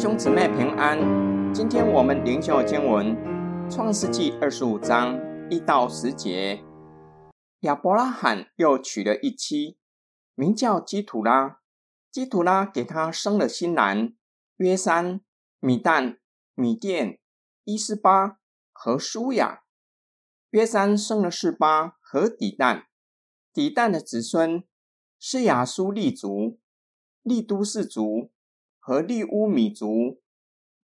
兄姊妹平安，今天我们灵修经文《创世纪二十五章一到十节。亚伯拉罕又娶了一妻，名叫基土拉。基土拉给他生了新男约山、米旦、米甸、伊斯巴和舒雅。约山生了示巴和底旦。底旦的子孙是亚苏利族、利都氏族。和利乌米族，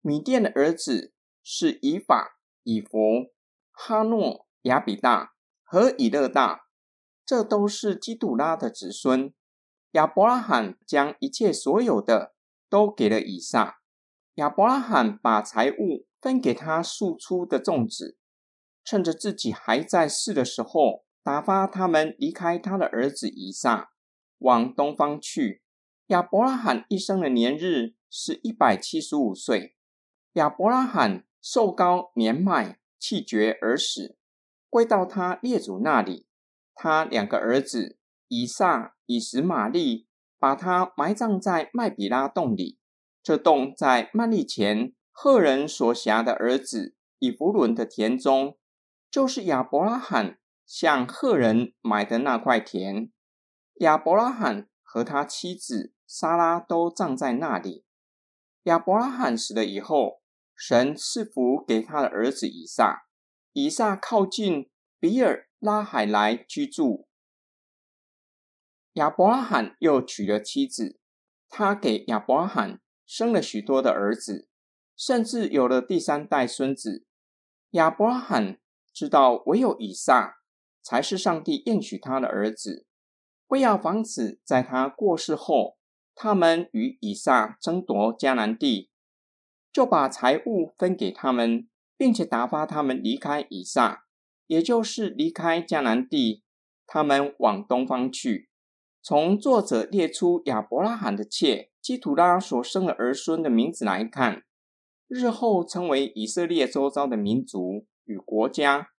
米甸的儿子是以法、以弗、哈诺、亚比大和以勒大，这都是基杜拉的子孙。亚伯拉罕将一切所有的都给了以撒。亚伯拉罕把财物分给他庶出的众子，趁着自己还在世的时候，打发他们离开他的儿子以撒，往东方去。亚伯拉罕一生的年日是一百七十五岁。亚伯拉罕寿高年迈，气绝而死，归到他列祖那里。他两个儿子以撒、以实玛利把他埋葬在麦比拉洞里。这洞在曼利前赫人所辖的儿子以弗伦的田中，就是亚伯拉罕向赫人买的那块田。亚伯拉罕和他妻子。撒拉都葬在那里。亚伯拉罕死了以后，神赐福给他的儿子以撒。以撒靠近比尔拉海来居住。亚伯拉罕又娶了妻子，他给亚伯拉罕生了许多的儿子，甚至有了第三代孙子。亚伯拉罕知道，唯有以撒才是上帝应许他的儿子。为要防止在他过世后，他们与以撒争夺迦南地，就把财物分给他们，并且打发他们离开以撒，也就是离开迦南地，他们往东方去。从作者列出亚伯拉罕的妾基图拉所生的儿孙的名字来看，日后成为以色列周遭的民族与国家。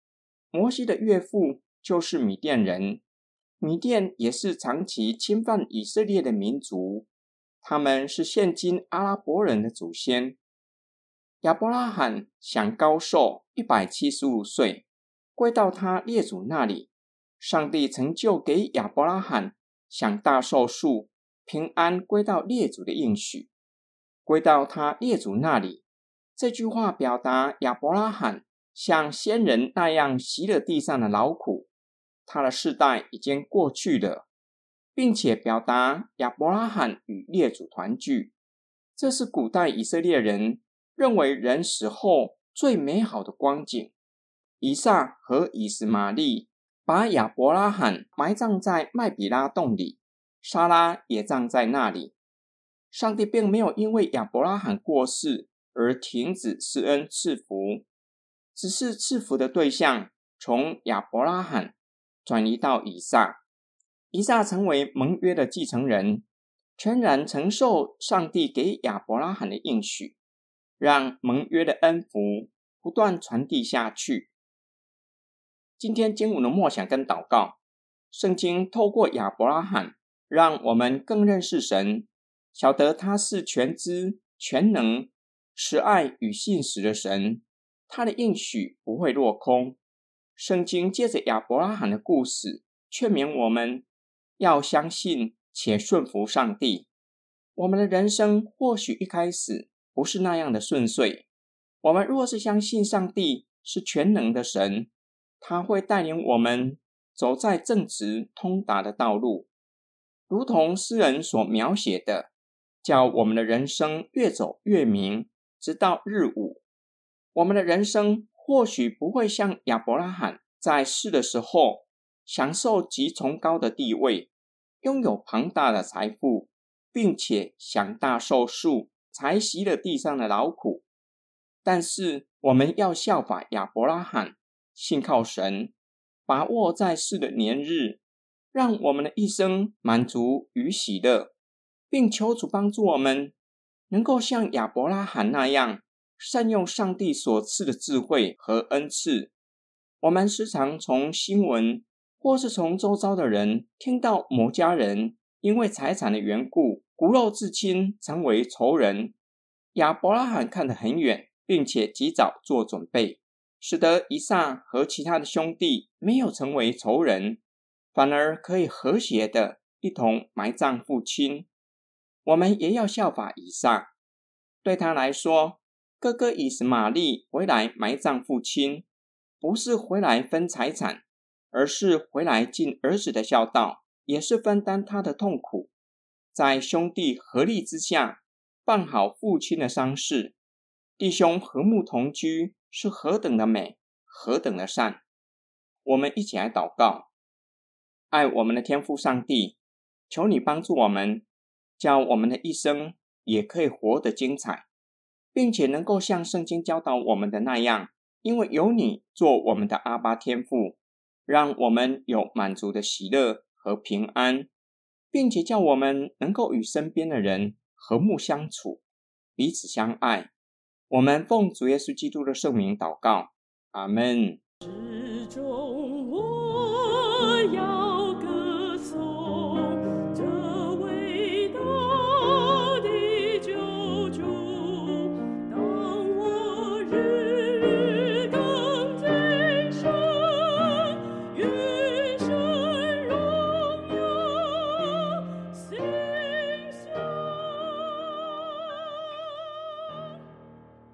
摩西的岳父就是米甸人，米甸也是长期侵犯以色列的民族。他们是现今阿拉伯人的祖先。亚伯拉罕享高寿一百七十五岁，归到他列祖那里。上帝成就给亚伯拉罕享大寿数、平安归到列祖的应许，归到他列祖那里。这句话表达亚伯拉罕像先人那样习了地上的劳苦，他的世代已经过去了。并且表达亚伯拉罕与列祖团聚，这是古代以色列人认为人死后最美好的光景。以撒和以实玛利把亚伯拉罕埋葬在麦比拉洞里，莎拉也葬在那里。上帝并没有因为亚伯拉罕过世而停止施恩赐福，只是赐福的对象从亚伯拉罕转移到以撒。以撒成为盟约的继承人，全然承受上帝给亚伯拉罕的应许，让盟约的恩福不断传递下去。今天经文的默想跟祷告，圣经透过亚伯拉罕，让我们更认识神，晓得他是全知全能、慈爱与信实的神，他的应许不会落空。圣经借着亚伯拉罕的故事，劝勉我们。要相信且顺服上帝。我们的人生或许一开始不是那样的顺遂。我们若是相信上帝是全能的神，他会带领我们走在正直通达的道路，如同诗人所描写的，叫我们的人生越走越明，直到日午。我们的人生或许不会像亚伯拉罕在世的时候享受极崇高的地位。拥有庞大的财富，并且享大寿数，才习了地上的劳苦。但是，我们要效法亚伯拉罕，信靠神，把握在世的年日，让我们的一生满足与喜乐，并求主帮助我们，能够像亚伯拉罕那样善用上帝所赐的智慧和恩赐。我们时常从新闻。或是从周遭的人听到某家人因为财产的缘故骨肉至亲，成为仇人，亚伯拉罕看得很远，并且及早做准备，使得以撒和其他的兄弟没有成为仇人，反而可以和谐的一同埋葬父亲。我们也要效法以撒，对他来说，哥哥以实玛利回来埋葬父亲，不是回来分财产，而是回来尽儿子的孝道，也是分担他的痛苦，在兄弟合力之下。办好父亲的丧事，弟兄和睦同居是何等的美，何等的善！我们一起来祷告，爱我们的天父上帝，求你帮助我们，叫我们的一生也可以活得精彩，并且能够像圣经教导我们的那样，因为有你做我们的阿巴天父，让我们有满足的喜乐和平安，并且叫我们能够与身边的人。和睦相处，彼此相爱。我们奉主耶稣基督的圣名祷告，阿门。始终我